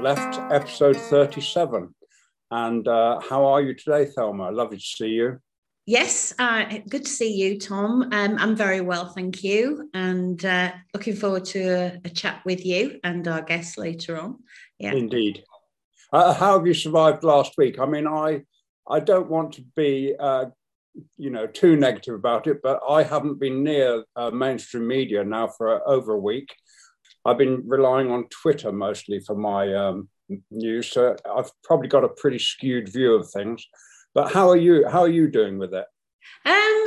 Left, episode 37. And uh, how are you today, Thelma? Lovely to see you. Yes, uh, good to see you, Tom. Um, I'm very well, thank you, and uh, looking forward to a, a, chat with you and our guests later on. Yeah, indeed. Uh, how have you survived last week? I mean, I I don't want to be uh, you know too negative about it, but I haven't been near uh, mainstream media now for over a week. I've been relying on Twitter mostly for my um, news, so I've probably got a pretty skewed view of things. But how are you? How are you doing with it? Um,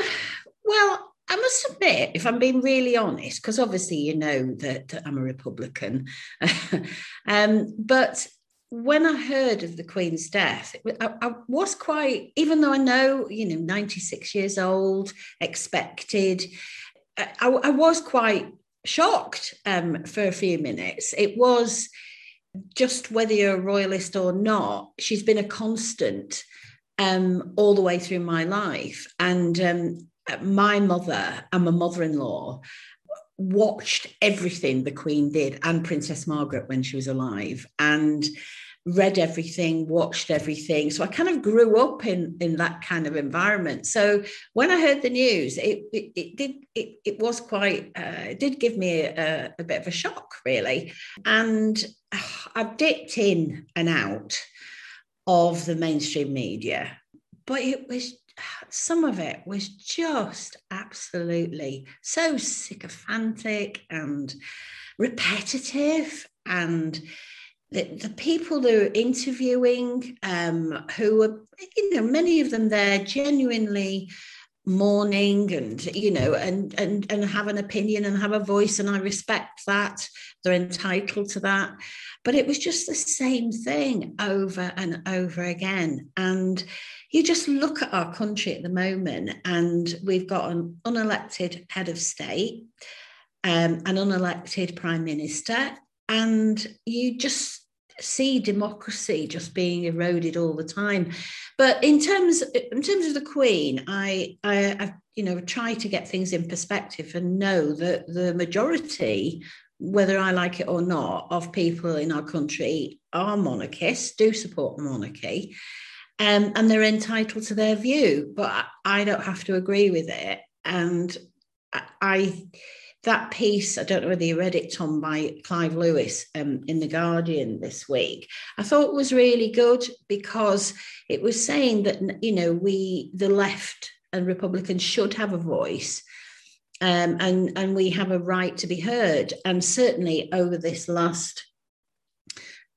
well, I must admit, if I'm being really honest, because obviously you know that, I'm a Republican, um, but when I heard of the Queen's death, I, I, was quite, even though I know, you know, 96 years old, expected, I, I was quite shocked um, for a few minutes. It was just whether you're a royalist or not, she's been a constant um, all the way through my life. And um, my mother and my mother in law watched everything the Queen did and Princess Margaret when she was alive. And read everything, watched everything. So I kind of grew up in in that kind of environment. So when I heard the news, it it, it did it, it was quite uh, it did give me a, a, bit of a shock, really. And I've dipped in and out of the mainstream media, but it was some of it was just absolutely so sycophantic and repetitive and the, the people they're interviewing, um, who are, you know, many of them they're genuinely mourning and you know and and and have an opinion and have a voice and i respect that. They're entitled to that. But it was just the same thing over and over again. And you just look at our country at the moment and we've got an unelected head of state um, an unelected prime minister and you just see democracy just being eroded all the time. But in terms in terms of the Queen, I I you know try to get things in perspective and know that the majority, whether I like it or not, of people in our country are monarchists, do support monarchy. Um, and they're entitled to their view, but I don't have to agree with it. And I, that piece, I don't know whether you read it, Tom, by Clive Lewis um, in The Guardian this week, I thought was really good because it was saying that, you know, we, the left and Republicans should have a voice um, and, and we have a right to be heard. And certainly over this last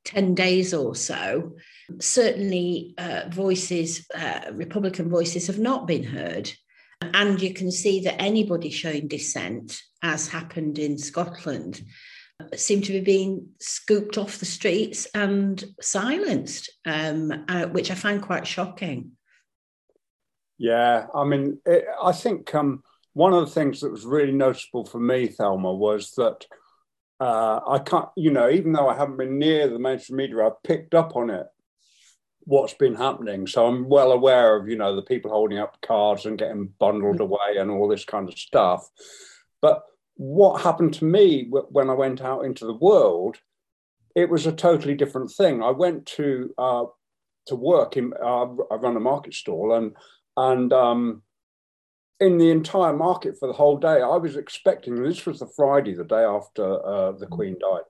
10 days or so, certainly uh, voices, uh, Republican voices have not been heard. And you can see that anybody showing dissent, as happened in Scotland, seem to be being scooped off the streets and silenced, um, uh, which I find quite shocking. Yeah, I mean, it, I think um, one of the things that was really noticeable for me, Thelma, was that uh, I can't, you know, even though I haven't been near the mainstream media, I've picked up on it what's been happening. So I'm well aware of, you know, the people holding up cards and getting bundled mm. away and all this kind of stuff. But what happened to me when I went out into the world, it was a totally different thing. I went to uh, to work in. Uh, I run a market stall, and and um, in the entire market for the whole day, I was expecting. This was the Friday, the day after uh, the mm. Queen died.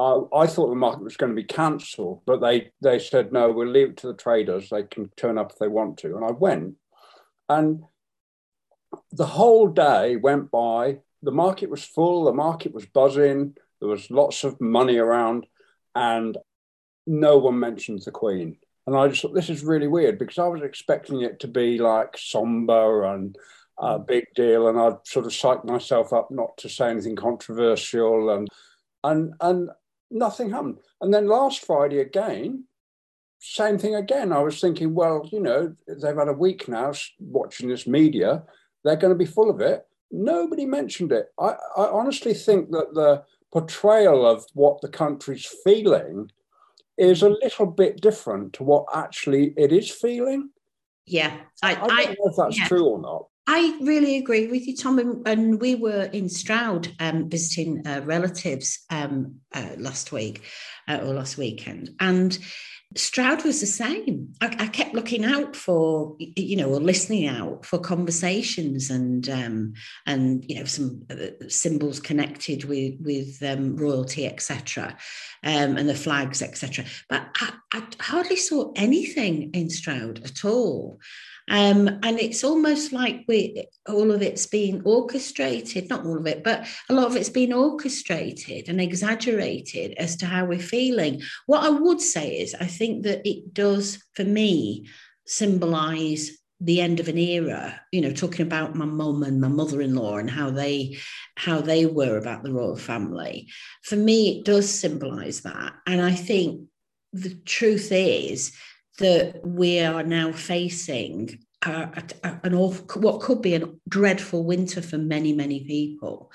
I, I thought the market was going to be cancelled, but they they said no, we'll leave it to the traders. They can turn up if they want to. And I went, and the whole day went by. The market was full. The market was buzzing. There was lots of money around, and no one mentioned the Queen. And I just thought this is really weird because I was expecting it to be like somber and a mm. big deal, and I'd sort of psyched myself up not to say anything controversial and and and nothing happened. And then last Friday again, same thing again. I was thinking, well, you know, they've had a week now watching this media, they're going to be full of it. Nobody mentioned it. I, I honestly think that the portrayal of what the country's feeling is a little bit different to what actually it is feeling. Yeah, I, I don't know if that's yeah. true or not. I really agree with you, Tom. And, we were in Stroud um, visiting uh, relatives um, uh, last week uh, or last weekend. And Stroud was the same. I, I, kept looking out for, you know, or listening out for conversations and um, and you know some uh, symbols connected with with um, royalty, etc., um, and the flags, etc. But I, I hardly saw anything in Stroud at all. Um, and it's almost like we all of it's been orchestrated, not all of it, but a lot of it's been orchestrated and exaggerated as to how we're feeling. What I would say is, I think that it does, for me, symbolize the end of an era you know talking about my mum and my mother-in-law and how they how they were about the royal family for me it does symbolize that and i think the truth is that we are now facing an awful, what could be a dreadful winter for many, many people.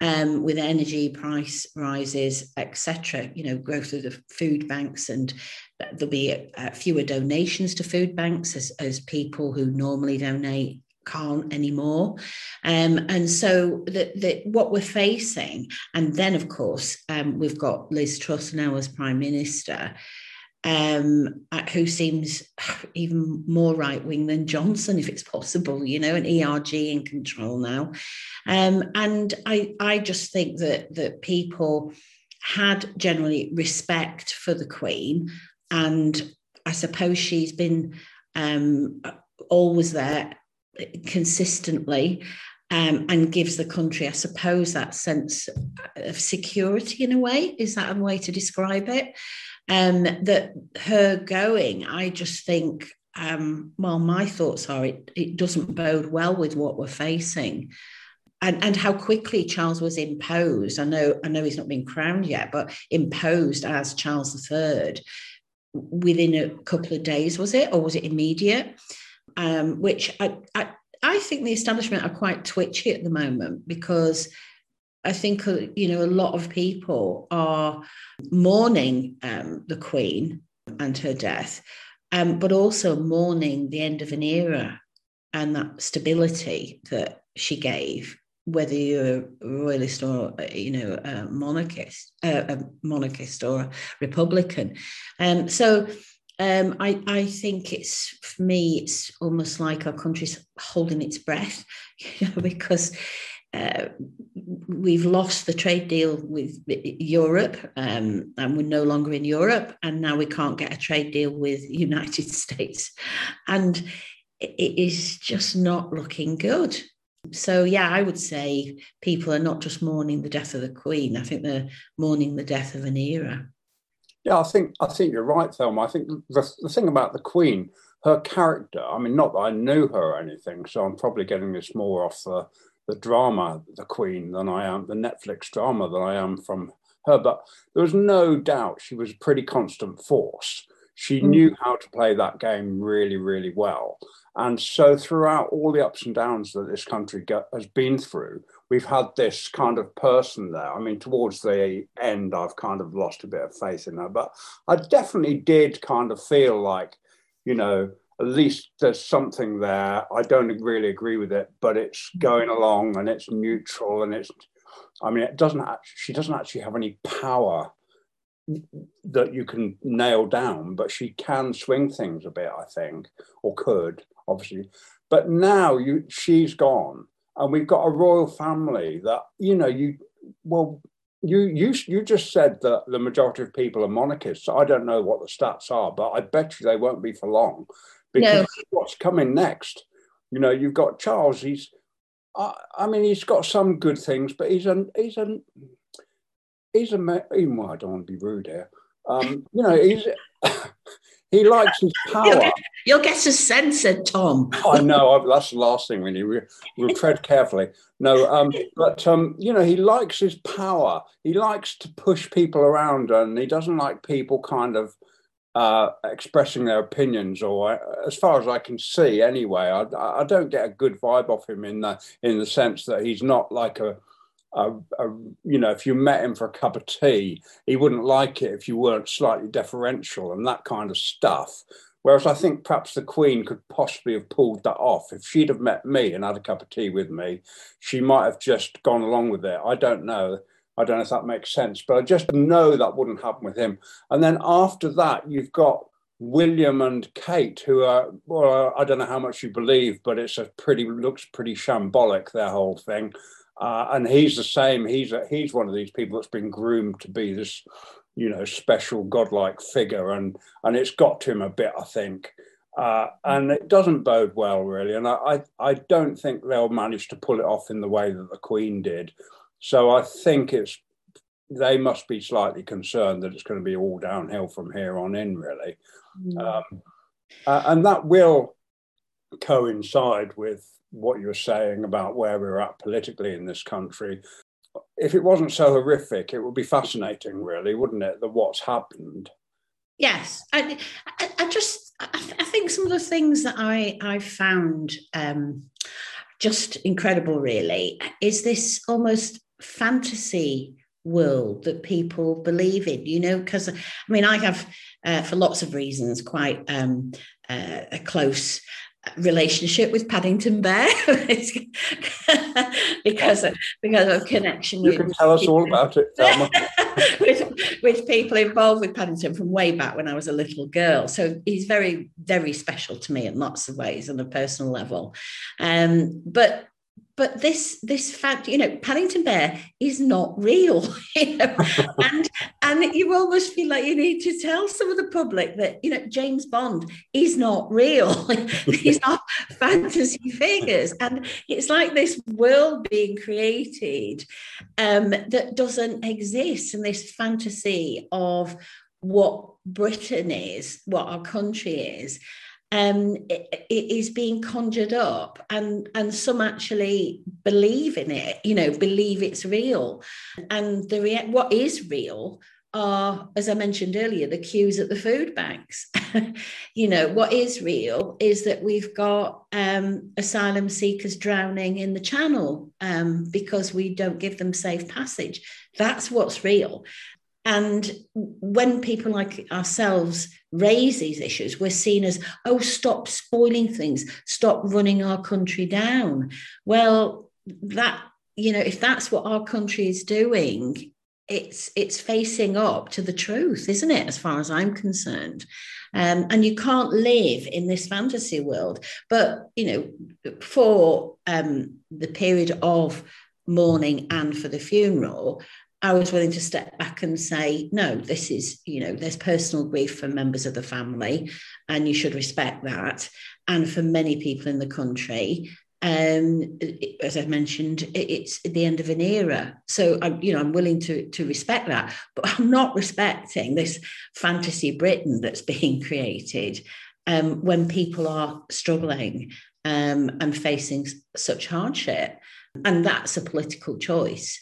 Um, with energy price rises, etc., you know, growth of the food banks, and there'll be uh, fewer donations to food banks as, as people who normally donate can't anymore. Um, and so that the, what we're facing, and then of course um, we've got Liz Truss now as Prime Minister, um, who seems even more right wing than Johnson, if it's possible, you know, an ERG in control now. Um, and I, I just think that that people had generally respect for the Queen, and I suppose she's been um, always there consistently. Um, and gives the country, I suppose, that sense of security in a way. Is that a way to describe it? Um, that her going, I just think, um, well, my thoughts are it, it doesn't bode well with what we're facing. And, and how quickly Charles was imposed. I know, I know he's not been crowned yet, but imposed as Charles III within a couple of days, was it? Or was it immediate? Um, which I, I, I think the establishment are quite twitchy at the moment because I think uh, you know a lot of people are mourning um, the Queen and her death, um, but also mourning the end of an era and that stability that she gave. Whether you're a royalist or uh, you know a monarchist, uh, a monarchist or a republican, um, so um, I, I think it's for me, it's almost like our country's holding its breath, you know, because uh, we've lost the trade deal with Europe, um, and we're no longer in Europe, and now we can't get a trade deal with United States, and it is just not looking good. So yeah, I would say people are not just mourning the death of the Queen. I think they're mourning the death of an era. Yeah, I think I think you're right, Thelma. I think the, the thing about the Queen, her character. I mean, not that I knew her or anything, so I'm probably getting this more off the the drama, The Queen, than I am, the Netflix drama than I am from her. But there was no doubt she was a pretty constant force. She mm. knew how to play that game really, really well. And so, throughout all the ups and downs that this country has been through, we've had this kind of person there. I mean, towards the end, I've kind of lost a bit of faith in her, but I definitely did kind of feel like, you know, at least there's something there. I don't really agree with it, but it's mm. going along and it's neutral and it's. I mean, it doesn't. Actually, she doesn't actually have any power that you can nail down, but she can swing things a bit. I think, or could obviously, but now you she's gone, and we've got a royal family that you know you well you you you just said that the majority of people are monarchists. I don't know what the stats are, but I bet you they won't be for long because no. what's coming next? You know, you've got Charles. He's, I, I mean, he's got some good things, but he's an he's an he's a even well, I don't want to be rude here. Um, you know, he's he likes his power. You'll get, you'll get censored, Tom. I know. That's the last thing we need. We, we'll tread carefully. No, um, but um, you know, he likes his power. He likes to push people around, and he doesn't like people kind of uh, expressing their opinions, or uh, as far as I can see, anyway, I, I, don't get a good vibe off him in the in the sense that he's not like a, a, a, you know, if you met him for a cup of tea, he wouldn't like it if you weren't slightly deferential and that kind of stuff. Whereas I think perhaps the Queen could possibly have pulled that off. If she'd have met me and had a cup of tea with me, she might have just gone along with it. I don't know. I don't know if that makes sense, but I just know that wouldn't happen with him. And then after that, you've got William and Kate, who are well, I don't know how much you believe, but it's a pretty looks pretty shambolic their whole thing. Uh, and he's the same. He's a, he's one of these people that's been groomed to be this, you know, special godlike figure, and and it's got to him a bit, I think. Uh, and it doesn't bode well, really. And I, I, I don't think they'll manage to pull it off in the way that the Queen did. So I think it's they must be slightly concerned that it's going to be all downhill from here on in, really. Mm. Um, uh, and that will coincide with what you're saying about where we're at politically in this country. If it wasn't so horrific, it would be fascinating, really, wouldn't it? That what's happened. Yes, I, I, I just I, th- I, think some of the things that I I found um, just incredible. Really, is this almost fantasy world that people believe in, you know, because I mean, I have, uh, for lots of reasons, quite um, uh, a close relationship with Paddington Bear because of, because of connection. You with, can tell us all about it, with, with people involved with Paddington from way back when I was a little girl. So he's very, very special to me in lots of ways on a personal level. Um, but but this this fact you know paddington bear is not real you know? And and you almost feel like you need to tell some of the public that you know james bond is not real. These are fantasy figures. And it's like this world being created um, that doesn't exist and this fantasy of what britain is what our country is um, it, it is being conjured up and and some actually believe in it you know believe it's real. And the rea- what is real are as i mentioned earlier the queues at the food banks. You know what is real is that we've got um, asylum seekers drowning in the channel um, because we don't give them safe passage. That's what's real and when people like ourselves raise these issues, we're seen as, oh, stop spoiling things, stop running our country down. Well, that, you know, if that's what our country is doing, it's it's facing up to the truth, isn't it? As far as I'm concerned, um, and you can't live in this fantasy world. But you know, for um, the period of mourning and for the funeral, I was willing to step back and say, no, this is, you know, there's personal grief for members of the family, and you should respect that. And for many people in the country, um, as I've mentioned, it's the end of an era. So I'm, you know, I'm willing to to respect that, but I'm not respecting this fantasy Britain that's being created um, when people are struggling um, and facing such hardship, and that's a political choice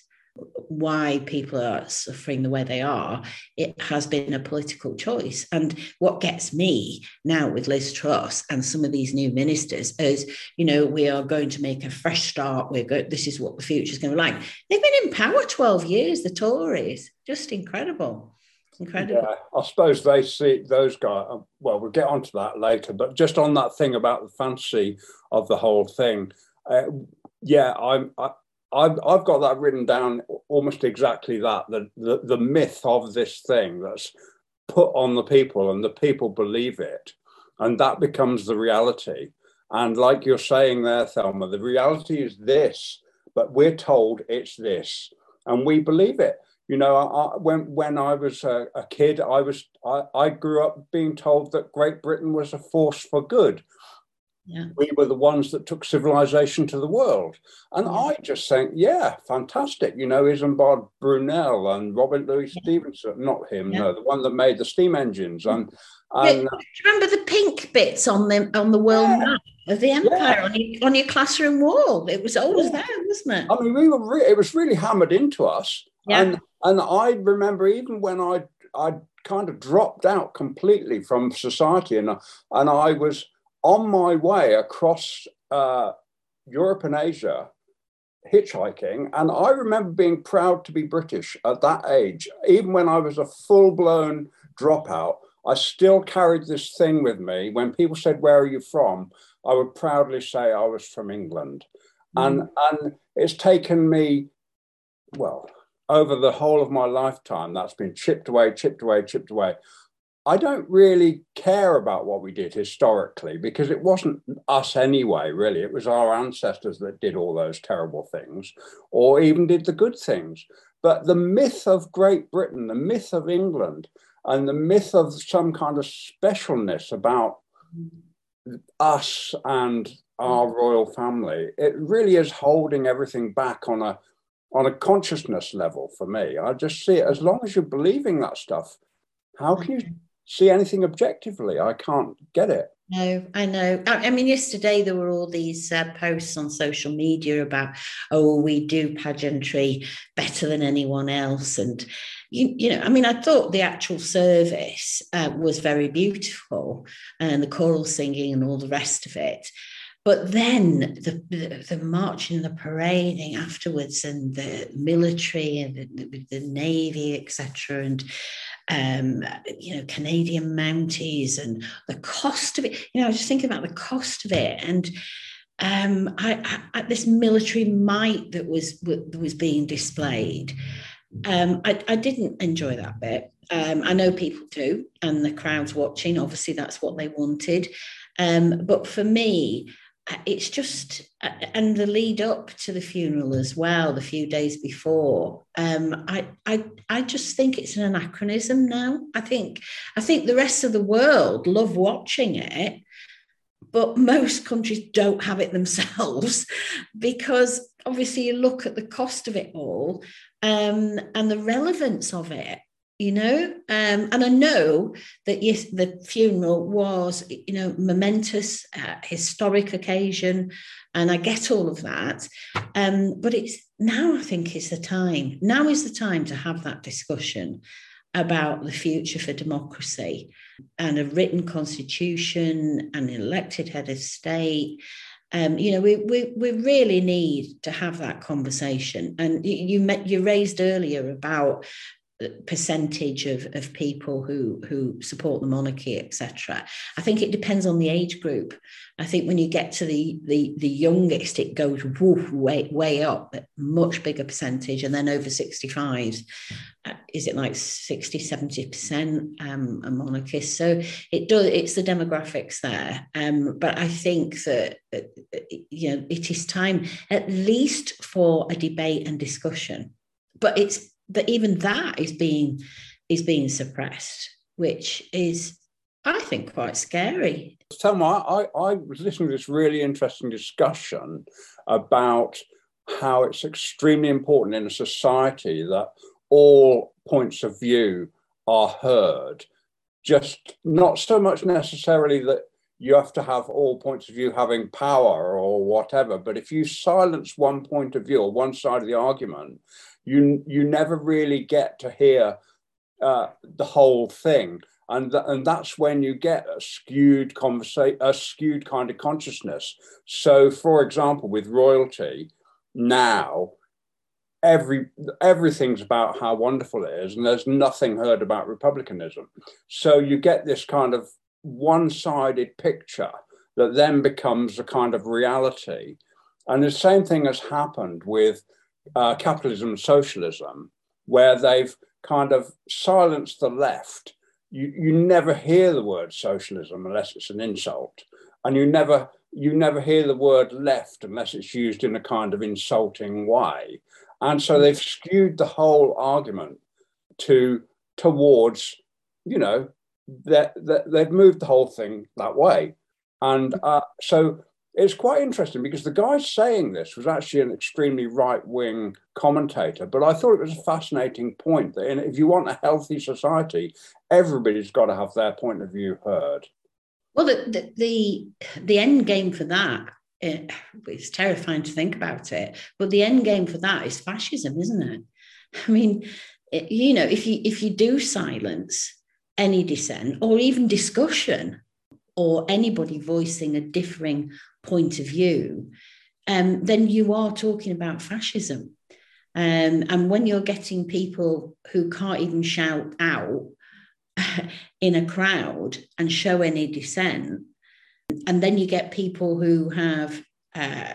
why people are suffering the way they are, it has been a political choice. And what gets me now with Liz Truss and some of these new ministers is, you know, we are going to make a fresh start. We're going, this is what the future is going to be like. They've been in power 12 years, the Tories. Just incredible. Incredible. Yeah, I suppose they see those guys. Uh, well, we'll get onto that later, but just on that thing about the fantasy of the whole thing. Uh, yeah, I'm. I, I've, I've got that written down almost exactly that the, the, the myth of this thing that's put on the people and the people believe it. And that becomes the reality. And like you're saying there thelma the reality is this but we're told it's this and we believe it. You know I, when when i was a, a kid i was I, I grew up being told that great britain was a force for good yeah. We were the ones that took civilization to the world. And yeah. I just think, yeah, fantastic. You know, Isambard Brunel and Robert Louis yeah. Stevenson, not him, no, the one that made the steam engines. And, and uh, remember the pink bits on the on the world map of the empire on, your, on your classroom wall? It was always there, wasn't it? I mean, we were re- it was really hammered into us. And and I remember even when I I kind of dropped out completely from society and and I was on my way across uh, Europe and Asia, hitchhiking, and I remember being proud to be British at that age. Even when I was a full blown dropout, I still carried this thing with me. When people said, Where are you from? I would proudly say I was from England. Mm. And, and it's taken me, well, over the whole of my lifetime, that's been chipped away, chipped away, chipped away. I don't really care about what we did historically because it wasn't us anyway, really. It was our ancestors that did all those terrible things or even did the good things. But the myth of Great Britain, the myth of England, and the myth of some kind of specialness about us and our royal family, it really is holding everything back on a on a consciousness level for me. I just see it as long as you're believing that stuff, how can you see anything objectively? I can't get it. No, I know. I, mean, yesterday there were all these uh, posts on social media about, oh, we do pageantry better than anyone else, and you, you know, I mean, I thought the actual service uh, was very beautiful, and the choral singing and all the rest of it. But then the, the, the marching, the parading afterwards, and the military and the, the navy, etc., and um, you know, Canadian Mounties and the cost of it. You know, I just thinking about the cost of it and um, I, I, this military might that was that was being displayed. Um, I, I, didn't enjoy that bit. Um, I know people do, and the crowds watching. Obviously, that's what they wanted. Um, but for me, it's just and the lead up to the funeral as well the few days before. Um, I, I i just think it's an anachronism now. I think i think the rest of the world love watching it but most countries don't have it themselves because obviously you look at the cost of it all um, and the relevance of it you know? Um, and i know that yes the funeral was you know momentous uh, historic occasion and i get all of that. Um, but it's now i think is the time now is the time to have that discussion about the future for democracy and a written constitution and an elected head of state. Um, you know, we, we we really need to have that conversation. And you you, met, you raised earlier about percentage of, of people who who support the monarchy etc i think it depends on the age group. I think when you get to the the, the youngest it goes woof, way way up much bigger percentage. And then over 65 uh, is it like 60 70 percent um a monarchist so it does it's the demographics there. Um but i think that you know it is time at least for a debate and discussion. But it's that even that is being is being suppressed, which is, I think, quite scary. Thelma, I, I was listening to this really interesting discussion about how it's extremely important in a society that all points of view are heard. Just not so much necessarily that you have to have all points of view having power or whatever, but if you silence one point of view or one side of the argument, you you never really get to hear uh, the whole thing, and th- and that's when you get a skewed conversation, a skewed kind of consciousness. So, for example, with royalty now, every everything's about how wonderful it is, and there's nothing heard about republicanism. So you get this kind of one-sided picture that then becomes a kind of reality. And the same thing has happened with uh, capitalism and socialism, where they've kind of silenced the left. You, you never hear the word socialism unless it's an insult, and you never you never hear the word left unless it's used in a kind of insulting way. And so they've skewed the whole argument to towards, you know, that they've moved the whole thing that way. And uh, so it's quite interesting because the guy saying this was actually an extremely right wing commentator, but I thought it was a fascinating point that if you want a healthy society, everybody's got to have their point of view heard. Well, the the the, end game for that it, it's terrifying to think about it, but the end game for that is fascism, isn't it? I mean, it, you know, if you if you do silence any dissent or even discussion or anybody voicing a differing point of view, um, then you are talking about fascism. Um, and when you're getting people who can't even shout out in a crowd and show any dissent. And then you get people who have uh,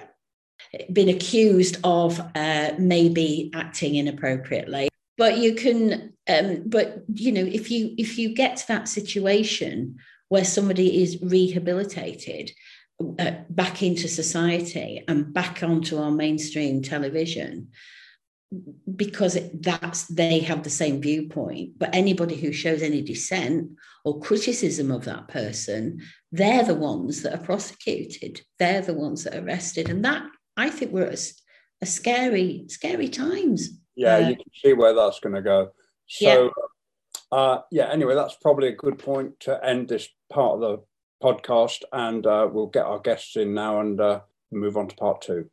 been accused of uh, maybe acting inappropriately. But you can, um, but you know, if you if you get to that situation where somebody is rehabilitated uh, back into society and back onto our mainstream television, because that's they have the same viewpoint. But anybody who shows any dissent or criticism of that person they're the ones that are prosecuted. They're the ones that are arrested. And that i think we're at a, a scary scary times. Yeah uh, you can see where that's going to go. So yeah. Uh, yeah anyway that's probably a good point to end this part of the podcast and uh, we'll get our guests in now and uh, move on to part two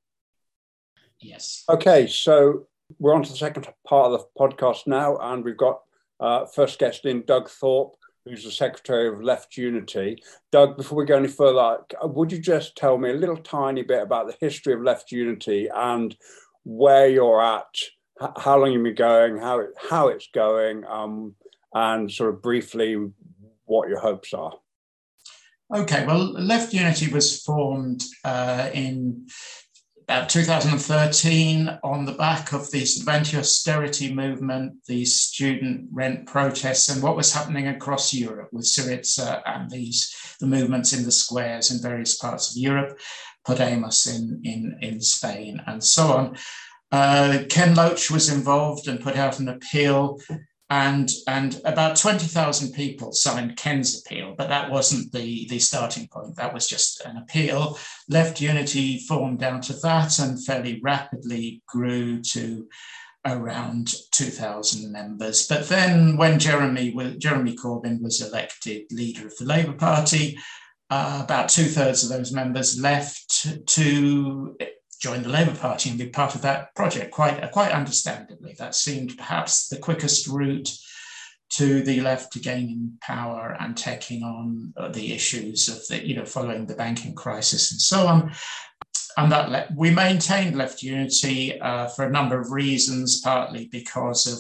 Yes. Okay, so we're on to the second part of the podcast now, and we've got uh, first guest in Doug Thorpe, who's the secretary of Left Unity. Doug, before we go any further, would you just tell me a little tiny bit about the history of Left Unity and where you're at, how long you've been going, how it, how it's going, um, and sort of briefly what your hopes are? Okay, well, Left Unity was formed uh, in about 2013, on the back of the sort anti-austerity movement, the student rent protests, and what was happening across Europe with Syriza and these the movements in the squares in various parts of Europe, Podemos in, in, in Spain, and so on. Uh, Ken Loach was involved and put out an appeal and and about 20,000 people signed Ken's appeal, but that wasn't the, the starting point. That was just an appeal. Left Unity formed out of that and fairly rapidly grew to around 2,000 members. But then when Jeremy, Jeremy Corbyn was elected leader of the Labour Party, uh, about two thirds of those members left to join the Labour Party and be part of that project quite, quite understandably. That seemed perhaps the quickest route to the left to gaining power and taking on the issues of the, you know, following the banking crisis and so on. And that le- we maintained left unity uh, for a number of reasons, partly because of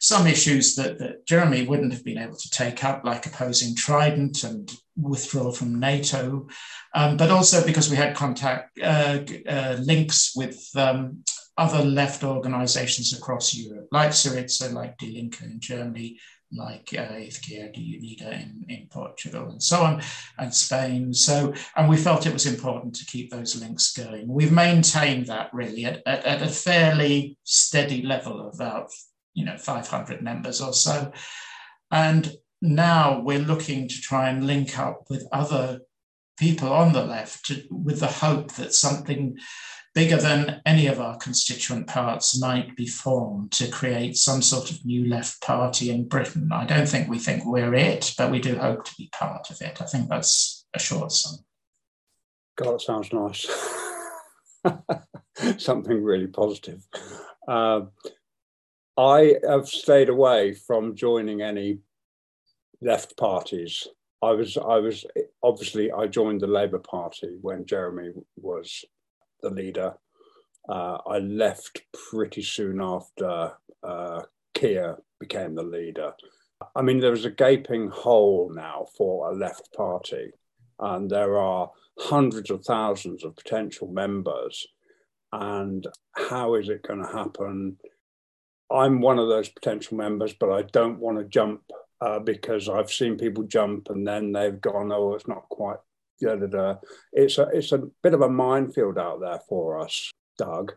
some issues that, that Jeremy wouldn't have been able to take up, like opposing Trident and withdrawal from NATO, um, but also because we had contact uh, uh, links with um, other left organizations across Europe, like Syriza, like Die Linke in Germany, like uh, Izquierda Unida in, in Portugal, and so on, and Spain. So, and we felt it was important to keep those links going. We've maintained that really at, at, at a fairly steady level of about you know 500 members or so, and now we're looking to try and link up with other people on the left to, with the hope that something bigger than any of our constituent parts might be formed to create some sort of new left party in Britain. I don't think we think we're it, but we do hope to be part of it. I think that's a short sum. God, sounds nice. Something really positive. Uh, I have stayed away from joining any left parties. I was, I was obviously, I joined the Labour Party when Jeremy was the leader. Uh, I left pretty soon after uh, Keir became the leader. I mean, there is a gaping hole now for a left party, and there are hundreds of thousands of potential members. And how is it going to happen? I'm one of those potential members, but I don't want to jump uh, because I've seen people jump and then they've gone, oh, it's not quite. Da, da, da. It's a it's a bit of a minefield out there for us, Doug.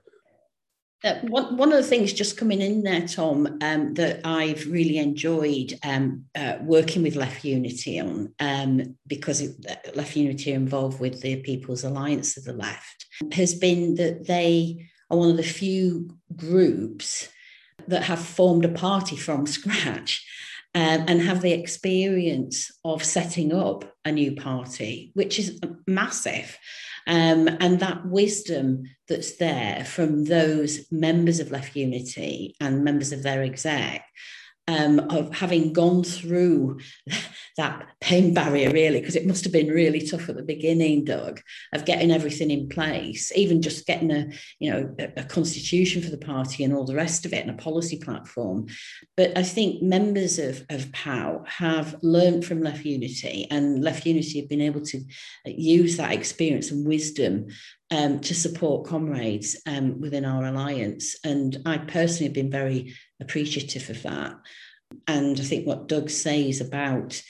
Uh, one, one of the things just coming in there, Tom, um, that I've really enjoyed um, uh, working with Left Unity on, um, because it, uh, Left Unity are involved with the People's Alliance of the Left, has been that they are one of the few groups that have formed a party from scratch um, and have the experience of setting up a new party, which is massive. Um, and that wisdom that's there from those members of Left Unity and members of their exec um, of having gone through that pain barrier, really, because it must have been really tough at the beginning, Doug, of getting everything in place, even just getting a, you know, a, a constitution for the party and all the rest of it and a policy platform. But I think members of, of POW have learned from Left Unity, and Left Unity have been able to use that experience and wisdom um, to support comrades um, within our alliance. And I personally have been very appreciative of that. And I think what Doug says about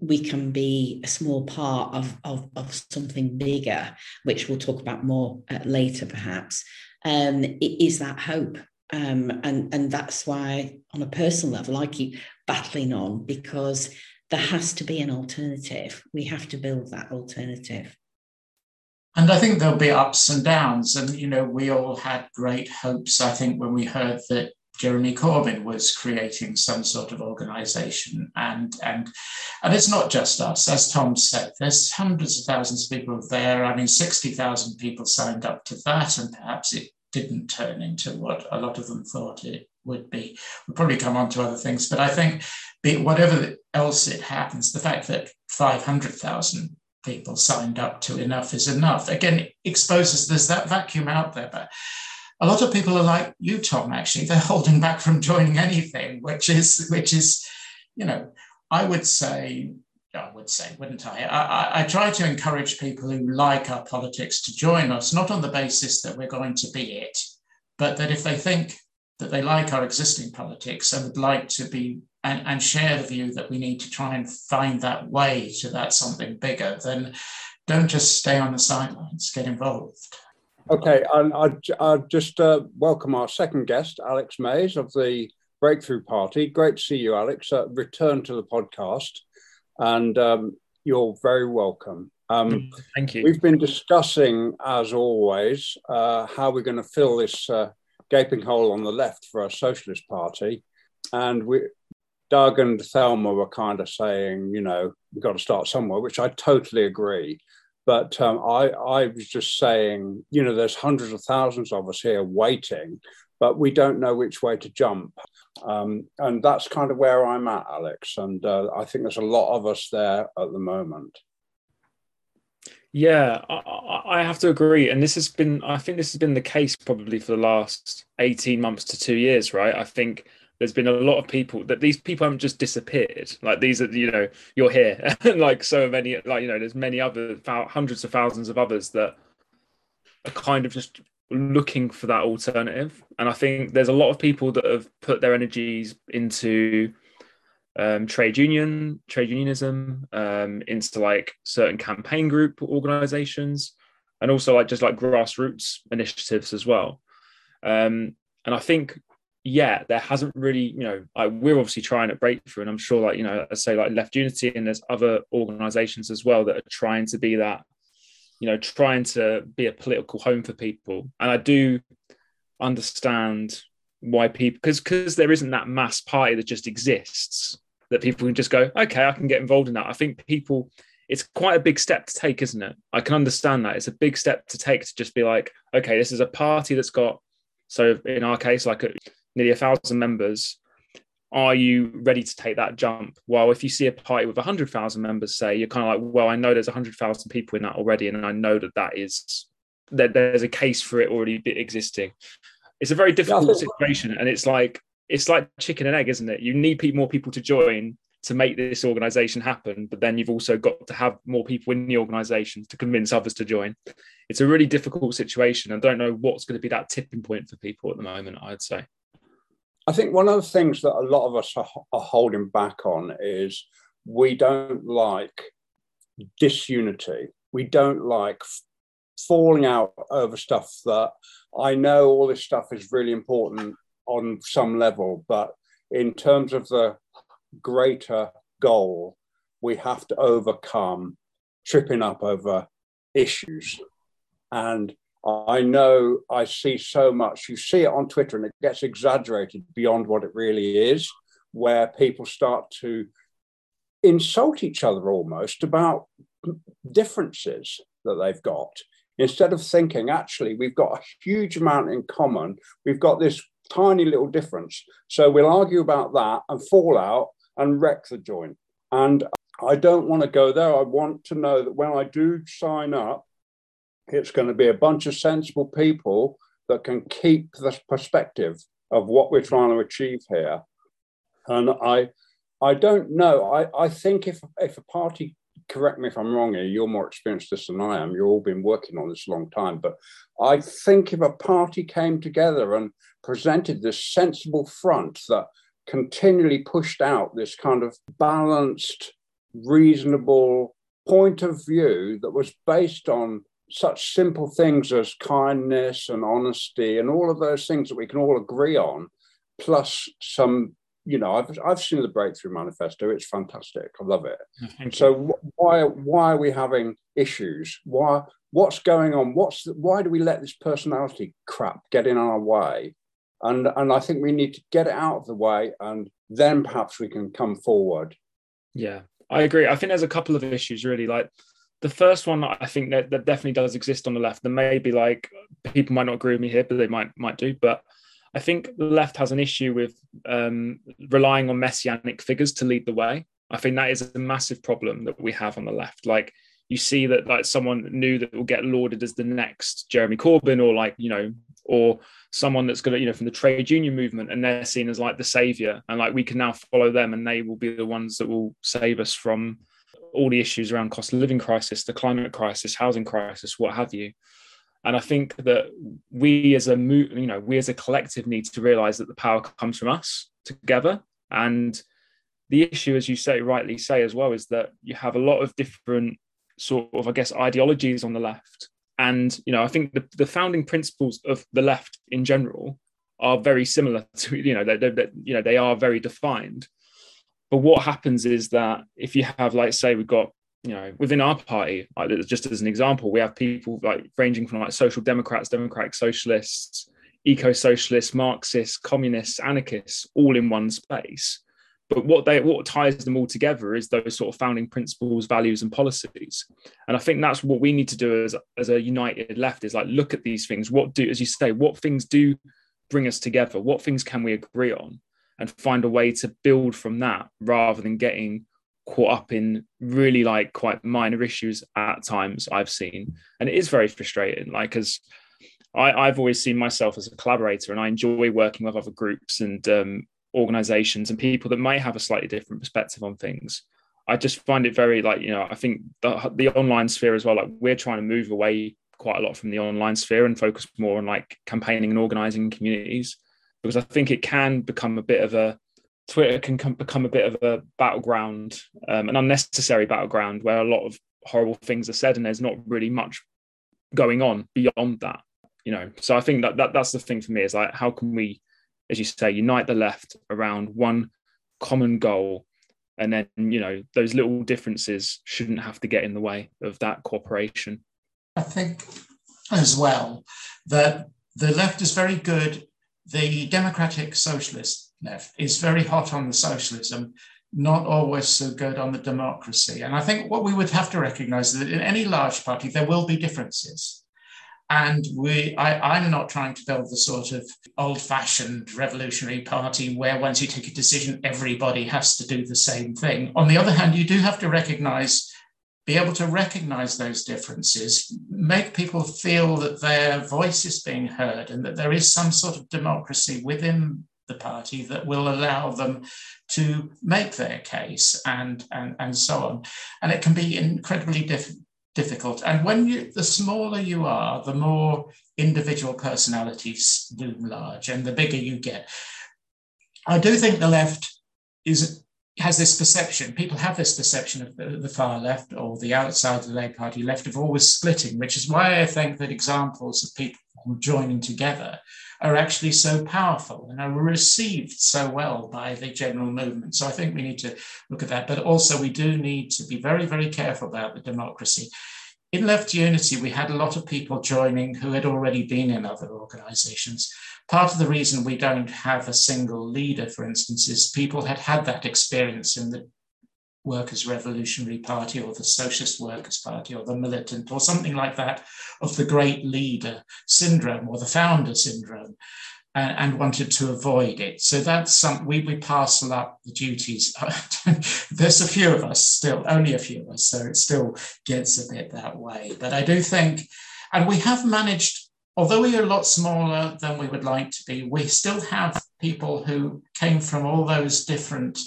we can be a small part of, of, of something bigger, which we'll talk about more uh, later, perhaps, um, it is that hope. Um, and, and that's why, on a personal level, I keep battling on because there has to be an alternative. We have to build that alternative. And I think there'll be ups and downs. And, you know, we all had great hopes, I think, when we heard that Jeremy Corbyn was creating some sort of organization. And, and, and it's not just us, as Tom said, there's hundreds of thousands of people there. I mean, 60,000 people signed up to that, and perhaps it didn't turn into what a lot of them thought it would be. We'll probably come on to other things, but I think whatever else it happens, the fact that 500,000 people signed up to enough is enough. Again, exposes there's that vacuum out there, but a lot of people are like you, Tom. Actually, they're holding back from joining anything, which is which is, you know, I would say. I would say, wouldn't? I, I? I try to encourage people who like our politics to join us, not on the basis that we're going to be it, but that if they think that they like our existing politics and would like to be and, and share the view that we need to try and find that way to that something bigger, then don't just stay on the sidelines, get involved. Okay, and I, I just uh, welcome our second guest, Alex Mays of the Breakthrough Party. Great to see you, Alex. Uh, return to the podcast, and um, you're very welcome. Um, Thank you. We've been discussing, as always, uh, how we're going to fill this uh, gaping hole on the left for our socialist party, and we, Doug and Thelma were kind of saying, you know, we've got to start somewhere, which I totally agree. But um, I, I was just saying, you know, there's hundreds of thousands of us here waiting, but we don't know which way to jump. Um, and that's kind of where I'm at, Alex. And uh, I think there's a lot of us there at the moment. Yeah, I, I, have to agree. And this has been, I think this has been the case probably for the last 18 months to two years, right? I think there's been a lot of people that these people haven't just disappeared. Like these are, you know, you're here, and like so many, like you know, there's many other hundreds of thousands of others that are kind of just looking for that alternative. And I think there's a lot of people that have put their energies into um, trade union, trade unionism, um, into like certain campaign group organizations, and also like just like grassroots initiatives as well. Um, and I think yeah, there hasn't really, you know, I, we're obviously trying at Breakthrough, and I'm sure, like, you know, I say, like Left Unity, and there's other organizations as well that are trying to be that, you know, trying to be a political home for people. And I do understand why people, because because there isn't that mass party that just exists, that people can just go, okay, I can get involved in that. I think people, it's quite a big step to take, isn't it? I can understand that. It's a big step to take to just be like, okay, this is a party that's got, so in our case, like a nearly a thousand members, are you ready to take that jump? Well, if you see a party with 100,000 members, say, you're kind of like, well, I know there's 100,000 people in that already, and I know that that is that there's a case for it already existing. It's a very difficult situation, and it's like it's like chicken and egg, isn't it? You need more people to join to make this organization happen, but then you've also got to have more people in the organization to convince others to join. It's a really difficult situation. I don't know what's going to be that tipping point for people at the moment. I'd say. I think one of the things that a lot of us are, holding back on is we don't like disunity. We don't like falling out over stuff that I know all this stuff is really important on some level, but in terms of the greater goal, we have to overcome tripping up over issues. And I know I see so much. You see it on Twitter and it gets exaggerated beyond what it really is, where people start to insult each other almost about differences that they've got. Instead of thinking, actually, we've got a huge amount in common. We've got this tiny little difference. So we'll argue about that and fall out and wreck the joint. And I don't want to go there. I want to know that when I do sign up, it's going to be a bunch of sensible people that can keep the perspective of what we're trying to achieve here. And I, I don't know. I, I think if if a party, correct me if I'm wrong here, you're more experienced this than I am. You've all been working on this a long time, but I think if a party came together and presented this sensible front that continually pushed out this kind of balanced, reasonable point of view that was based on such simple things as kindness and honesty and all of those things that we can all agree on, plus some, you know, I've, I've seen the Breakthrough Manifesto. It's fantastic. I love it. Thank so why why are we having issues? Why what's going on? What's the, why do we let this personality crap get in our way? And and I think we need to get it out of the way, and then perhaps we can come forward. Yeah, I agree. I think there's a couple of issues really. Like the first one, I think that, that definitely does exist on the left. There may be like people might not agree with me here, but they might might do. But I think the left has an issue with um, relying on messianic figures to lead the way. I think that is a massive problem that we have on the left. Like you see that like someone new that will get lauded as the next Jeremy Corbyn or like you know or someone that's going to you know from the trade union movement and they're seen as like the savior and like we can now follow them and they will be the ones that will save us from all the issues around cost of living crisis, the climate crisis, housing crisis, what have you. And I think that we as a you know we as a collective need to realize that the power comes from us together. And the issue, as you say rightly say as well, is that you have a lot of different sort of I guess ideologies on the left. And you know I think the, the founding principles of the left in general are very similar to you know they, they, you know they are very defined but what happens is that if you have, like, say, we've got, you know, within our party, like, just as an example, we have people like ranging from like social democrats, democratic socialists, eco socialists, Marxists, communists, anarchists, all in one space. But what they what ties them all together is those sort of founding principles, values, and policies. And I think that's what we need to do as, as a united left is like look at these things. What do, as you say, what things do bring us together? What things can we agree on? And find a way to build from that rather than getting caught up in really like quite minor issues at times I've seen. And it is very frustrating. Like, as I, have always seen myself as a collaborator and I enjoy working with other groups and um, organizations and people that may have a slightly different perspective on things. I just find it very like, you know, I think the, the online sphere as well, like we're trying to move away quite a lot from the online sphere and focus more on like campaigning and organizing communities because I think it can become a bit of a Twitter can come, become a bit of a battleground, um, an unnecessary battleground where a lot of horrible things are said and there's not really much going on beyond that. You know, so I think that, that that's the thing for me is like how can we, as you say, unite the left around one common goal, and then you know those little differences shouldn't have to get in the way of that cooperation. I think as well that the left is very good the democratic socialist left is very hot on the socialism, not always so good on the democracy. And I think what we would have to recognize is that in any large party, there will be differences. And we, I, I'm not trying to build the sort of old fashioned revolutionary party where once you take a decision, everybody has to do the same thing. On the other hand, you do have to recognize be able to recognize those differences, make people feel that their voice is being heard and that there is some sort of democracy within the party that will allow them to make their case and, and, and so on. And it can be incredibly diff- difficult. And when you, the smaller you are, the more individual personalities loom large and the bigger you get. I do think the left is has this perception, people have this perception of the, the, far left or the outside of the Labour Party left of always splitting, which is why I think that examples of people joining together are actually so powerful and are received so well by the general movement. So I think we need to look at that. But also, we do need to be very, very careful about the democracy. In Left Unity, we had a lot of people joining who had already been in other organizations. Part of the reason we don't have a single leader, for instance, is people had had that experience in the Workers' Revolutionary Party or the Socialist Workers' Party or the Militant or something like that of the great leader syndrome or the founder syndrome. And, and wanted to avoid it. So that's some we, we parcel up the duties. There's a few of us still, only a few of us, so it still gets a bit that way. But I do think, and we have managed, although we are a lot smaller than we would like to be, we still have people who came from all those different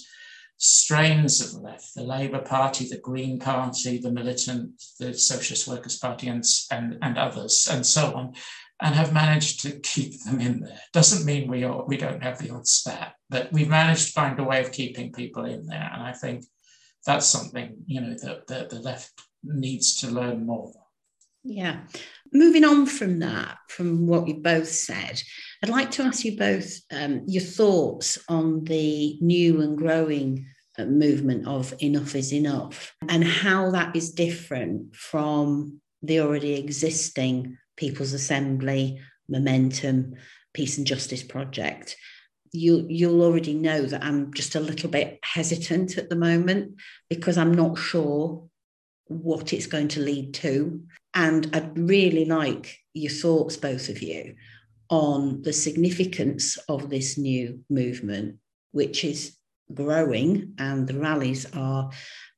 strains of the left the Labour Party, the Green Party, the Militant, the Socialist Workers' Party, and, and, and others, and so on and have managed to keep them in there. Doesn't mean we are, we don't have the odd spat, but we've managed to find a way of keeping people in there. And I think that's something you know that, that the left needs to learn more. Yeah. Moving on from that, from what you both said, I'd like to ask you both um, your thoughts on the new and growing uh, movement of enough is enough and how that is different from the already existing People's Assembly, Momentum, Peace and Justice Project, you, you'll already know that I'm just a little bit hesitant at the moment because I'm not sure what it's going to lead to. And I'd really like your thoughts, both of you, on the significance of this new movement, which is growing, and the rallies are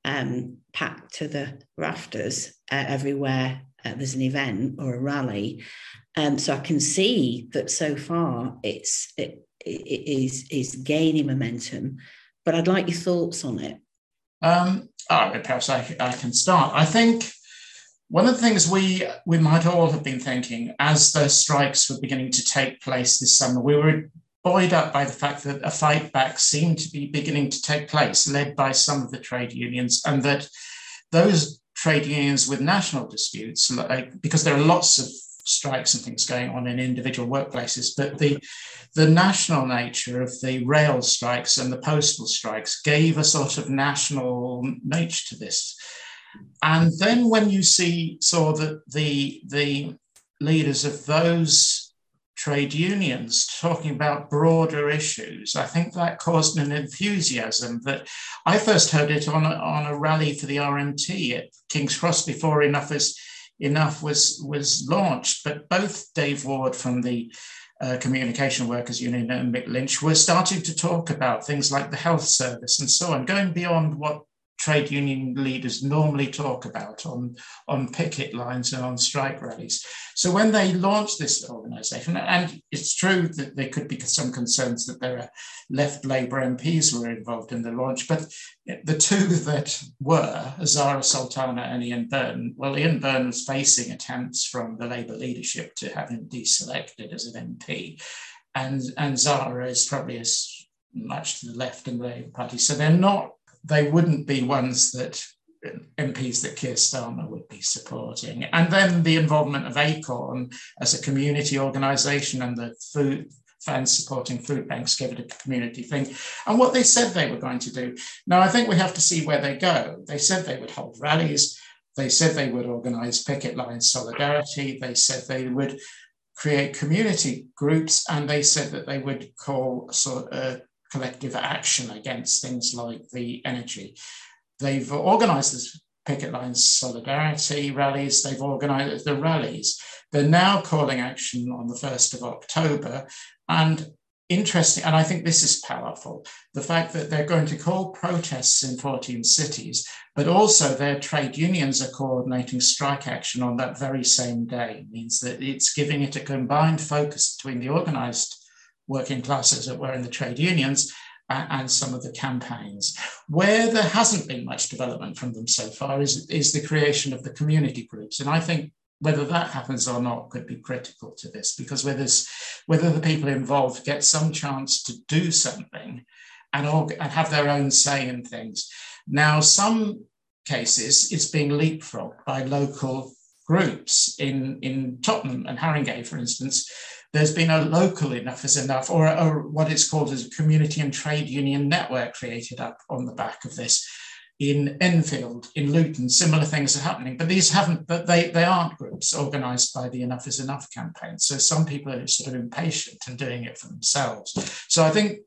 um, packed to the rafters uh, everywhere uh, there's an event or a rally. Um, so I can see that so far it's it, it is is gaining momentum. But I'd like your thoughts on it. Um, perhaps I, I can start. I think one of the things we we might all have been thinking as the strikes were beginning to take place this summer, we were buoyed up by the fact that a fight back seemed to be beginning to take place, led by some of the trade unions, and that those trade unions with national disputes, like, because there are lots of strikes and things going on in individual workplaces, but the the national nature of the rail strikes and the postal strikes gave a sort of national nature to this. And then when you see saw that the the leaders of those trade unions talking about broader issues. I think that caused an enthusiasm that I first heard it on a, on a rally for the RMT at King's Cross before enough is enough was was launched. But both Dave Ward from the uh, Communication Workers Union and Mick Lynch were starting to talk about things like the health service and so on, going beyond what trade union leaders normally talk about on, on picket lines and on strike rallies. So when they launched this organisation, and it's true that there could be some concerns that there are left Labour MPs were involved in the launch, but the two that were, Zarah Sultana and Ian Byrne, well, Ian Byrne was facing attempts from the Labour leadership to have him deselected as an MP. And, and Zahra is probably as much to the left in the Labour Party. So they're not they wouldn't be ones that uh, MPs that Keir Starmer would be supporting. And then the involvement of ACORN as a community organisation and the food fans supporting food banks gave it a community thing. And what they said they were going to do. Now, I think we have to see where they go. They said they would hold rallies. They said they would organise picket line solidarity. They said they would create community groups, and they said that they would call sort of collective action against things like the energy. They've organized this picket lines solidarity rallies, they've organized the rallies. They're now calling action on the 1st of October. And interesting, and I think this is powerful the fact that they're going to call protests in 14 cities, but also their trade unions are coordinating strike action on that very same day, it means that it's giving it a combined focus between the organized working classes that were in the trade unions uh, and some of the campaigns. Where there hasn't been much development from them so far is, is the creation of the community groups. And I think whether that happens or not could be critical to this because whether, whether the people involved get some chance to do something and, and have their own say in things. Now, some cases it's being leapfrogged by local groups in, in Tottenham and Haringey, for instance, there's been a local enough is enough, or, or what it's called as a community and trade union network created up on the back of this. In Enfield, in Luton, similar things are happening, but these haven't, but they, they aren't groups organized by the Enough is Enough campaign. So some people are sort of impatient and doing it for themselves. So I think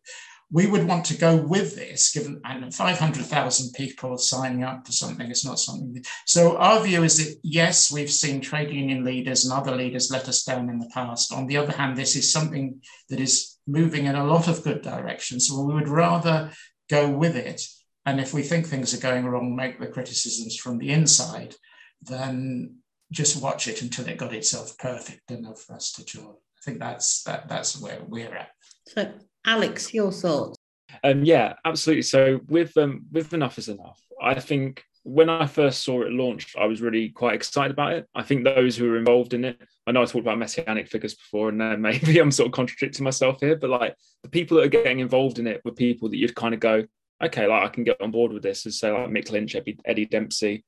we would want to go with this, given and 500,000 people signing up for something It's not something. so our view is that yes, we've seen trade union leaders and other leaders let us down in the past. On the other hand, this is something that is moving in a lot of good directions. So we would rather go with it. And if we think things are going wrong, make the criticisms from the inside, then just watch it until it got itself perfect enough for us to join. I think that's that that's where we're at. So Alex, your thoughts? Um, yeah, absolutely. So with um, with enough is enough. I think when I first saw it launched, I was really quite excited about it. I think those who were involved in it, I know I talked about messianic figures before, and uh, maybe I'm sort of contradicting myself here, but like the people that are getting involved in it were people that you'd kind of go, okay, like I can get on board with this, and say like Mick Lynch, Eddie Dempsey,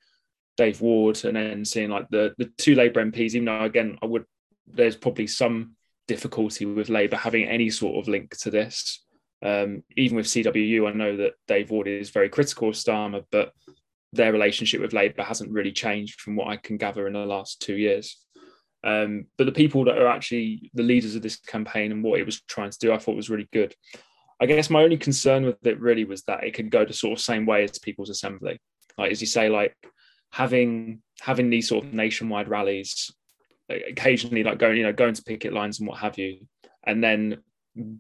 Dave Ward, and then seeing like the the two Labour MPs. Even though again, I would there's probably some difficulty with Labour having any sort of link to this. Um, even with CWU, I know that Dave Ward is very critical of Starmer, but their relationship with Labour hasn't really changed from what I can gather in the last two years. Um, but the people that are actually the leaders of this campaign and what it was trying to do, I thought was really good. I guess my only concern with it really was that it could go the sort of same way as People's Assembly. Like as you say, like having having these sort of nationwide rallies occasionally like going you know going to picket lines and what have you. And then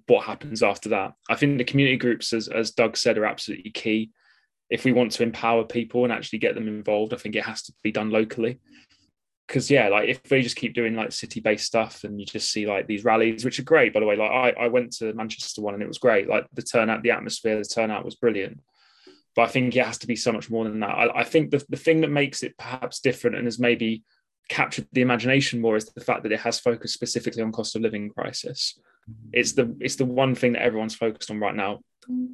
what happens after that? I think the community groups as, as doug said are absolutely key. If we want to empower people and actually get them involved i think it has to be done locally. Because yeah like if we just keep doing like city based stuff and you just see like these rallies which are great by the way like I, I went to manchester one and it was great. Like the turnout the atmosphere the turnout was brilliant. But i think it has to be so much more than that. I, I think the, the thing that makes it perhaps different and is maybe captured the imagination more is the fact that it has focused specifically on cost of living crisis. Mm-hmm. It's the it's the one thing that everyone's focused on right now,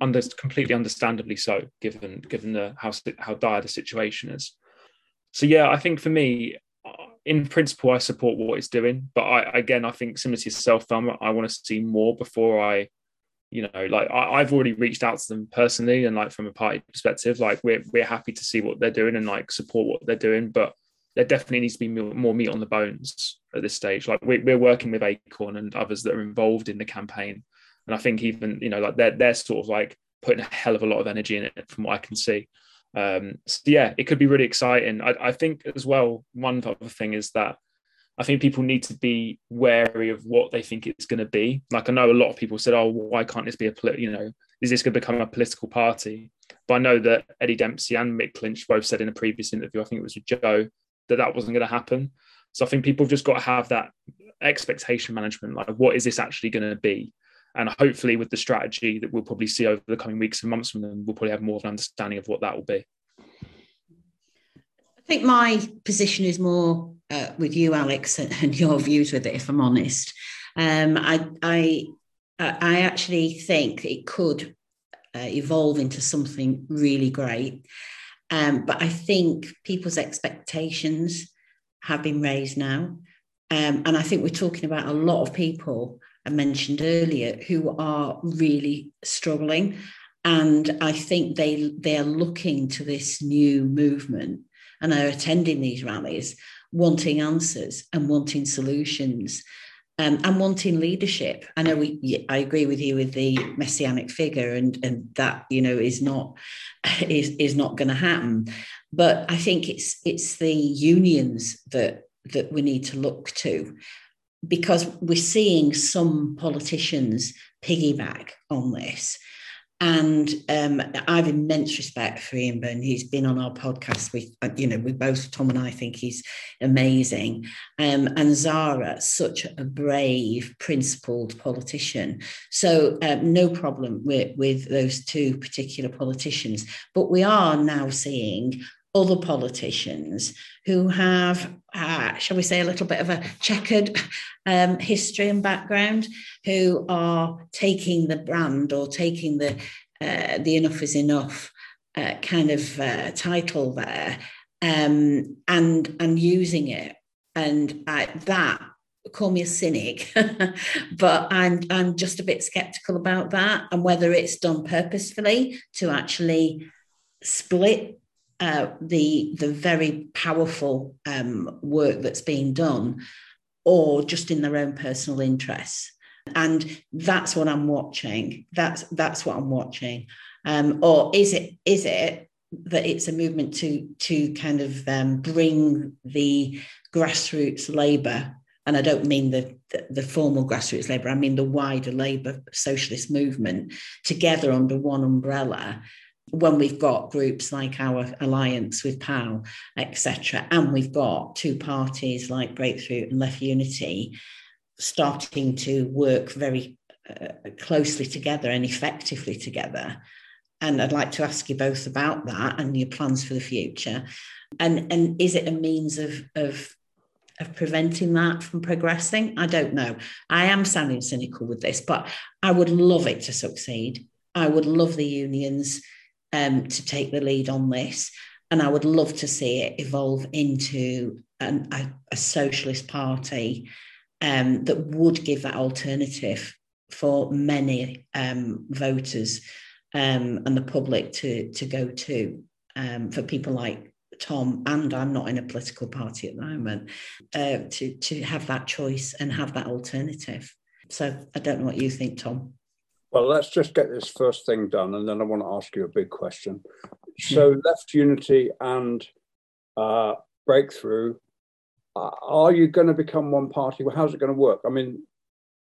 under completely understandably so, given given the how how dire the situation is. So yeah, I think for me, uh, in principle, I support what it's doing, but I again I think similar to yourself, Thelma, I want to see more before I you know like I, have already reached out to them personally and like from a party perspective like we're, we're happy to see what they're doing and like support what they're doing but there definitely needs to be more meat on the bones at this stage. Like we're, working with Acorn and others that are involved in the campaign, and I think even you know like they're they're sort of like putting a hell of a lot of energy in it from what I can see. Um, so yeah, it could be really exciting. I, I think as well. One other thing is that I think people need to be wary of what they think it's going to be. Like I know a lot of people said, "Oh, why can't this be a polit- you know, is this going to become a political party?" But I know that Eddie Dempsey and Mick Lynch both said in a previous interview, I think it was with Joe, that that wasn't going to happen. So I think people have just got to have that expectation management. Like, what is this actually going to be? And hopefully, with the strategy that we'll probably see over the coming weeks and months from them, we'll probably have more of an understanding of what that will be. I think my position is more uh, with you, Alex, and, your views with it. If I'm honest, um, I, I, I actually think it could uh, evolve into something really great. Um, but I think people's expectations have been raised now. Um, and I think we're talking about a lot of people I mentioned earlier who are really struggling. And I think they, they are looking to this new movement and are attending these rallies, wanting answers and wanting solutions um, and wanting leadership. I know we, I agree with you with the messianic figure, and and that you know is not is is not going to happen. But I think it's it's the unions that that we need to look to, because we're seeing some politicians piggyback on this. And um, I have immense respect for Ian Byrne. He's been on our podcast. We, uh, you know, we both, Tom and I, think he's amazing. Um, and Zarah, such a brave, principled politician. So um, no problem with, with those two particular politicians. But we are now seeing other politicians who have, uh, shall we say, a little bit of a checkered um, history and background, who are taking the brand or taking the uh, the enough is enough uh, kind of uh, title there, um, and and using it, and that call me a cynic, but I'm I'm just a bit skeptical about that and whether it's done purposefully to actually split uh, the the very powerful um, work that's being done, or just in their own personal interests. And that's what I'm watching. That's that's what I'm watching. Um, or is it is it that it's a movement to to kind of um, bring the grassroots labour and I don't mean the, the, the, formal grassroots labour, I mean the wider labour socialist movement together under one umbrella when we've got groups like our alliance with PAL, etc., and we've got two parties like Breakthrough and Left Unity starting to work very uh, closely together and effectively together. And I'd like to ask you both about that and your plans for the future. And, and is it a means of, of of preventing that from progressing? I don't know. I am sounding cynical with this, but I would love it to succeed. I would love the unions um, to take the lead on this. And I would love to see it evolve into an, a, a, socialist party um, that would give that alternative for many um, voters um, and the public to, to go to um, for people like Tom, and I'm not in a political party at the moment, uh, to to have that choice and have that alternative. So I don't know what you think, Tom. Well, let's just get this first thing done, and then I want to ask you a big question. So, hmm. Left Unity and uh, Breakthrough, uh, are you going to become one party? Well, how's it going to work? I mean,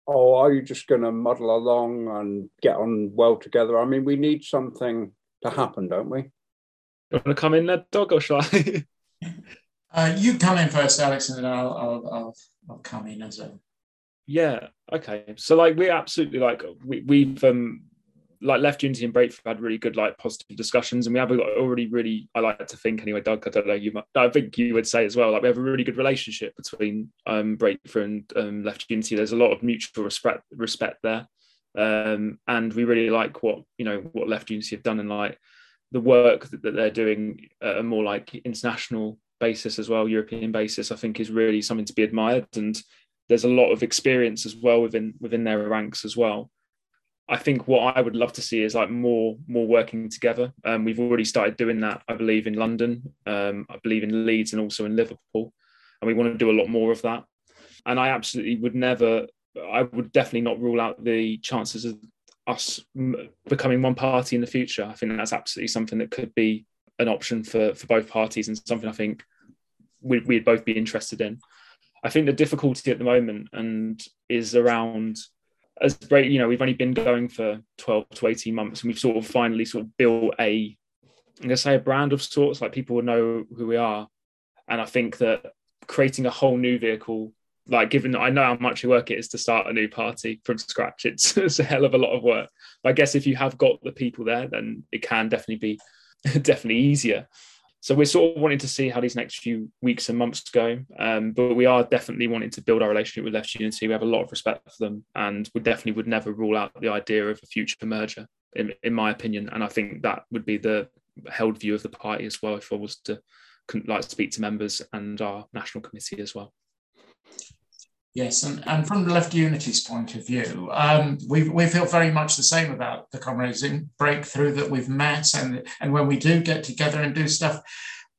or are you just going to muddle along and get on well together? I mean, we need something to happen, don't we? You want to come in there, Doug, or shall I? uh, you come in first, Alex, and then I'll, I'll, I'll, I'll come in as well. Yeah. Okay. So like we absolutely like we, we've um like left unity and breakthrough had really good like positive discussions and we have already really i like to think anyway doug i don't know you might, i think you would say as well like we have a really good relationship between um breakthrough and um, left unity there's a lot of mutual respect respect there um and we really like what you know what left unity have done and like the work that, that they're doing at a more like international basis as well, European basis, I think is really something to be admired. And there's a lot of experience as well within within their ranks as well. I think what I would love to see is like more more working together. Um, we've already started doing that, I believe, in London, um, I believe in Leeds, and also in Liverpool, and we want to do a lot more of that. And I absolutely would never, I would definitely not rule out the chances of us becoming one party in the future. I think that's absolutely something that could be an option for for both parties and something I think we'd, we'd both be interested in. I think the difficulty at the moment and is around as great, you know, we've only been going for 12 to 18 months and we've sort of finally sort of built a I'm gonna say a brand of sorts, like people will know who we are. And I think that creating a whole new vehicle like given that I know how much work it is to start a new party from scratch, it's, it's a hell of a lot of work. But I guess if you have got the people there, then it can definitely be definitely easier. So we're sort of wanting to see how these next few weeks and months go. Um, but we are definitely wanting to build our relationship with Left Unity. We have a lot of respect for them, and we definitely would never rule out the idea of a future merger, in, in my opinion. And I think that would be the held view of the party as well if I was to like speak to members and our national committee as well. Yes, and, and from the Left Unity's point of view, um, we, we feel very much the same about the comrades in Breakthrough that we've met, and and when we do get together and do stuff,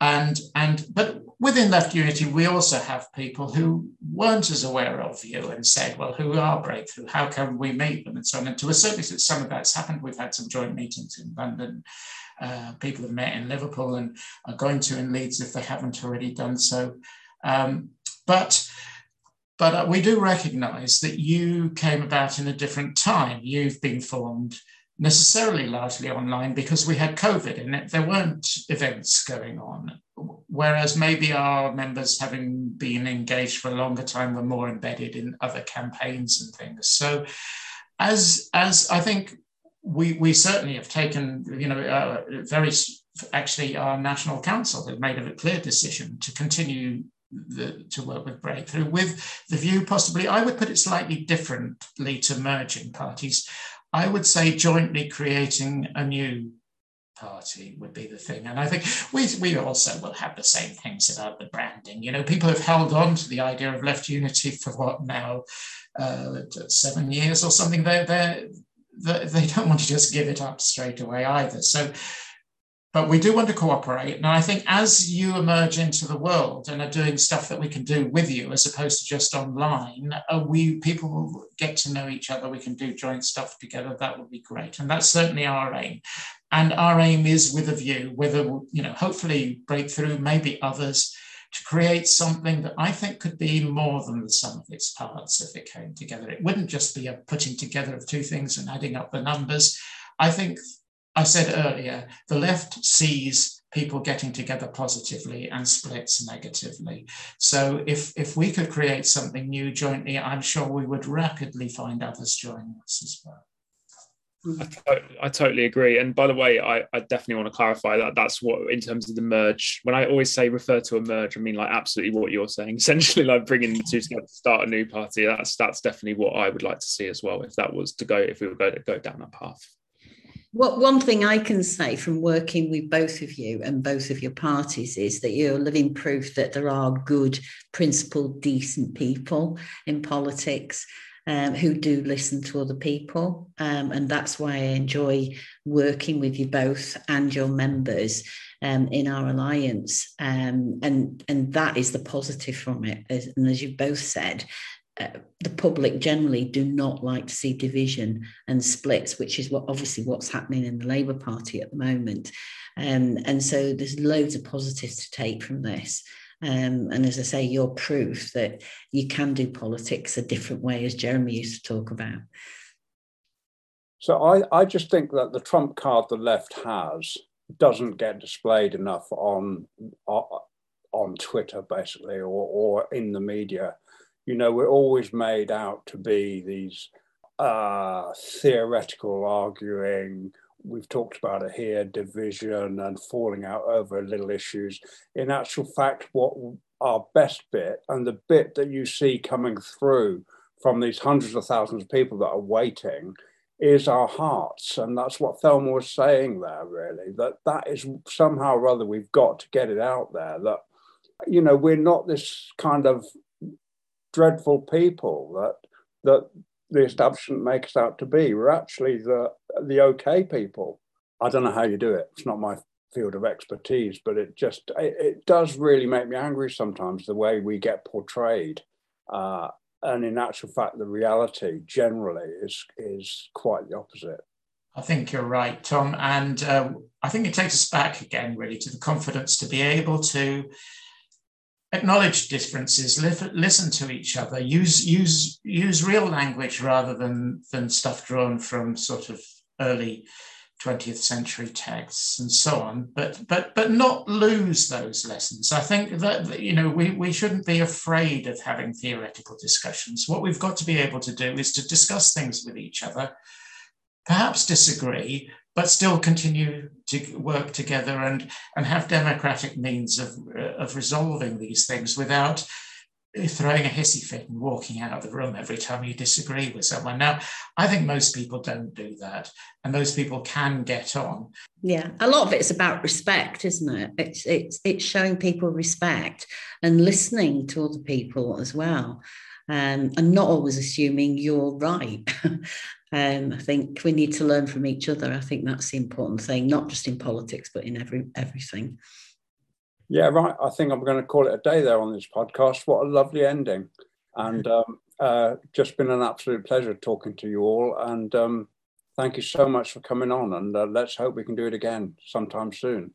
and and but within Left Unity, we also have people who weren't as aware of you and said, well, who are Breakthrough? How can we meet them? And so on. And to a certain extent, some of that's happened. We've had some joint meetings in London. Uh, people have met in Liverpool and are going to in Leeds if they haven't already done so. Um, but but uh, we do recognize that you came about in a different time. You've been formed necessarily largely online because we had COVID and there weren't events going on. Whereas maybe our members, having been engaged for a longer time, were more embedded in other campaigns and things. So, as as I think we we certainly have taken, you know, uh, very actually our national council have made a clear decision to continue the, to work with Breakthrough, with the view possibly, I would put it slightly differently to merging parties. I would say jointly creating a new party would be the thing. And I think we, we also will have the same things about the branding. You know, people have held on to the idea of left unity for what now, uh, seven years or something. They're, they're, they don't want to just give it up straight away either. So but we do want to cooperate. And I think as you emerge into the world and are doing stuff that we can do with you, as opposed to just online, uh, we people get to know each other. We can do joint stuff together. That would be great, and that's certainly our aim. And our aim is with a view, whether you know, hopefully breakthrough, maybe others, to create something that I think could be more than the sum of its parts if it came together. It wouldn't just be a putting together of two things and adding up the numbers. I think I said earlier, the left sees people getting together positively and splits negatively. So if, if we could create something new jointly, I'm sure we would rapidly find others joining us as well. Hmm. I, to- I, totally agree. And by the way, I, I, definitely want to clarify that that's what, in terms of the merge, when I always say refer to a merge, I mean like absolutely what you're saying. Essentially, like bringing the two together to start a new party. That's that's definitely what I would like to see as well. If that was to go, if we were going to go down that path. What one thing I can say from working with both of you and both of your parties is that you're living proof that there are good, principled, decent people in politics. Um, who do listen to other people. Um, and that's why I enjoy working with you both and your members um, in our alliance. Um, and, and that is the positive from it. As, and as you both said, uh, the public generally do not like to see division and splits, which is what obviously what's happening in the Labour Party at the moment. Um, and so there's loads of positives to take from this. Um, and as I say, you're proof that you can do politics a different way, as Jeremy used to talk about. So I, I just think that the trump card the left has doesn't get displayed enough on uh, on Twitter, basically, or, or in the media you know, we're always made out to be these uh, theoretical arguing. We've talked about it here division and falling out over little issues. In actual fact, what our best bit and the bit that you see coming through from these hundreds of thousands of people that are waiting is our hearts and that's what thelma was saying there really that that is somehow or other we've got to get it out there that you know we're not this kind of dreadful people that that the establishment makes out to be. We're actually the the okay people. I don't know how you do it. It's not my field of expertise, but it just it, it does really make me angry sometimes the way we get portrayed. Uh, and in actual fact, the reality generally is is quite the opposite. I think you're right, Tom, and uh, I think it takes us back again, really, to the confidence to be able to acknowledge differences, listen to each other, use use use real language rather than than stuff drawn from sort of early 20th century texts and so on, but but but not lose those lessons. I think that you know we, we shouldn't be afraid of having theoretical discussions. What we've got to be able to do is to discuss things with each other, perhaps disagree, but still continue to work together and, and have democratic means of, of resolving these things without throwing a hissy fit and walking out of the room every time you disagree with someone. Now, I think most people don't do that, and most people can get on. Yeah, a lot of it's about respect, isn't it? It's it's it's showing people respect and listening to other people as well, um, and not always assuming you're right. Um, I think we need to learn from each other. I think that's the important thing, not just in politics, but in every everything. Yeah, right. I think I'm going to call it a day there on this podcast. What a lovely ending. And um, uh, just been an absolute pleasure talking to you all. And um, thank you so much for coming on. And uh, let's hope we can do it again sometime soon.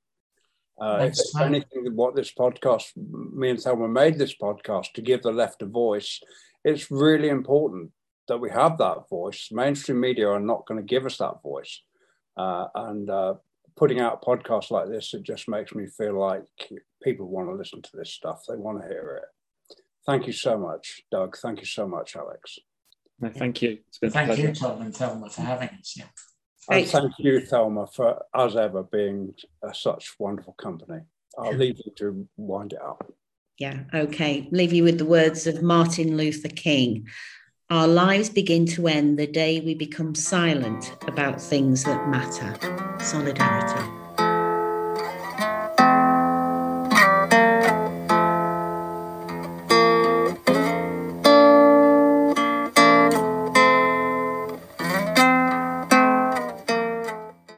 Uh, if anything, what this podcast, me and Thelma made this podcast to give the left a voice. It's really important that we have that voice. Mainstream media are not going to give us that voice. Uh, and uh, putting out podcasts like this, it just makes me feel like people want to listen to this stuff. They want to hear it. Thank you so much, Doug. Thank you so much, Alex. No, thank you. thank you, Tom and Thelma, for having us. Yeah. And thank you, Thelma, for as ever being uh, such wonderful company. I'll leave you to wind it up. Yeah, okay. Leave you with the words of Martin Luther King. Our lives begin to end the day we become silent about things that matter. Solidarity.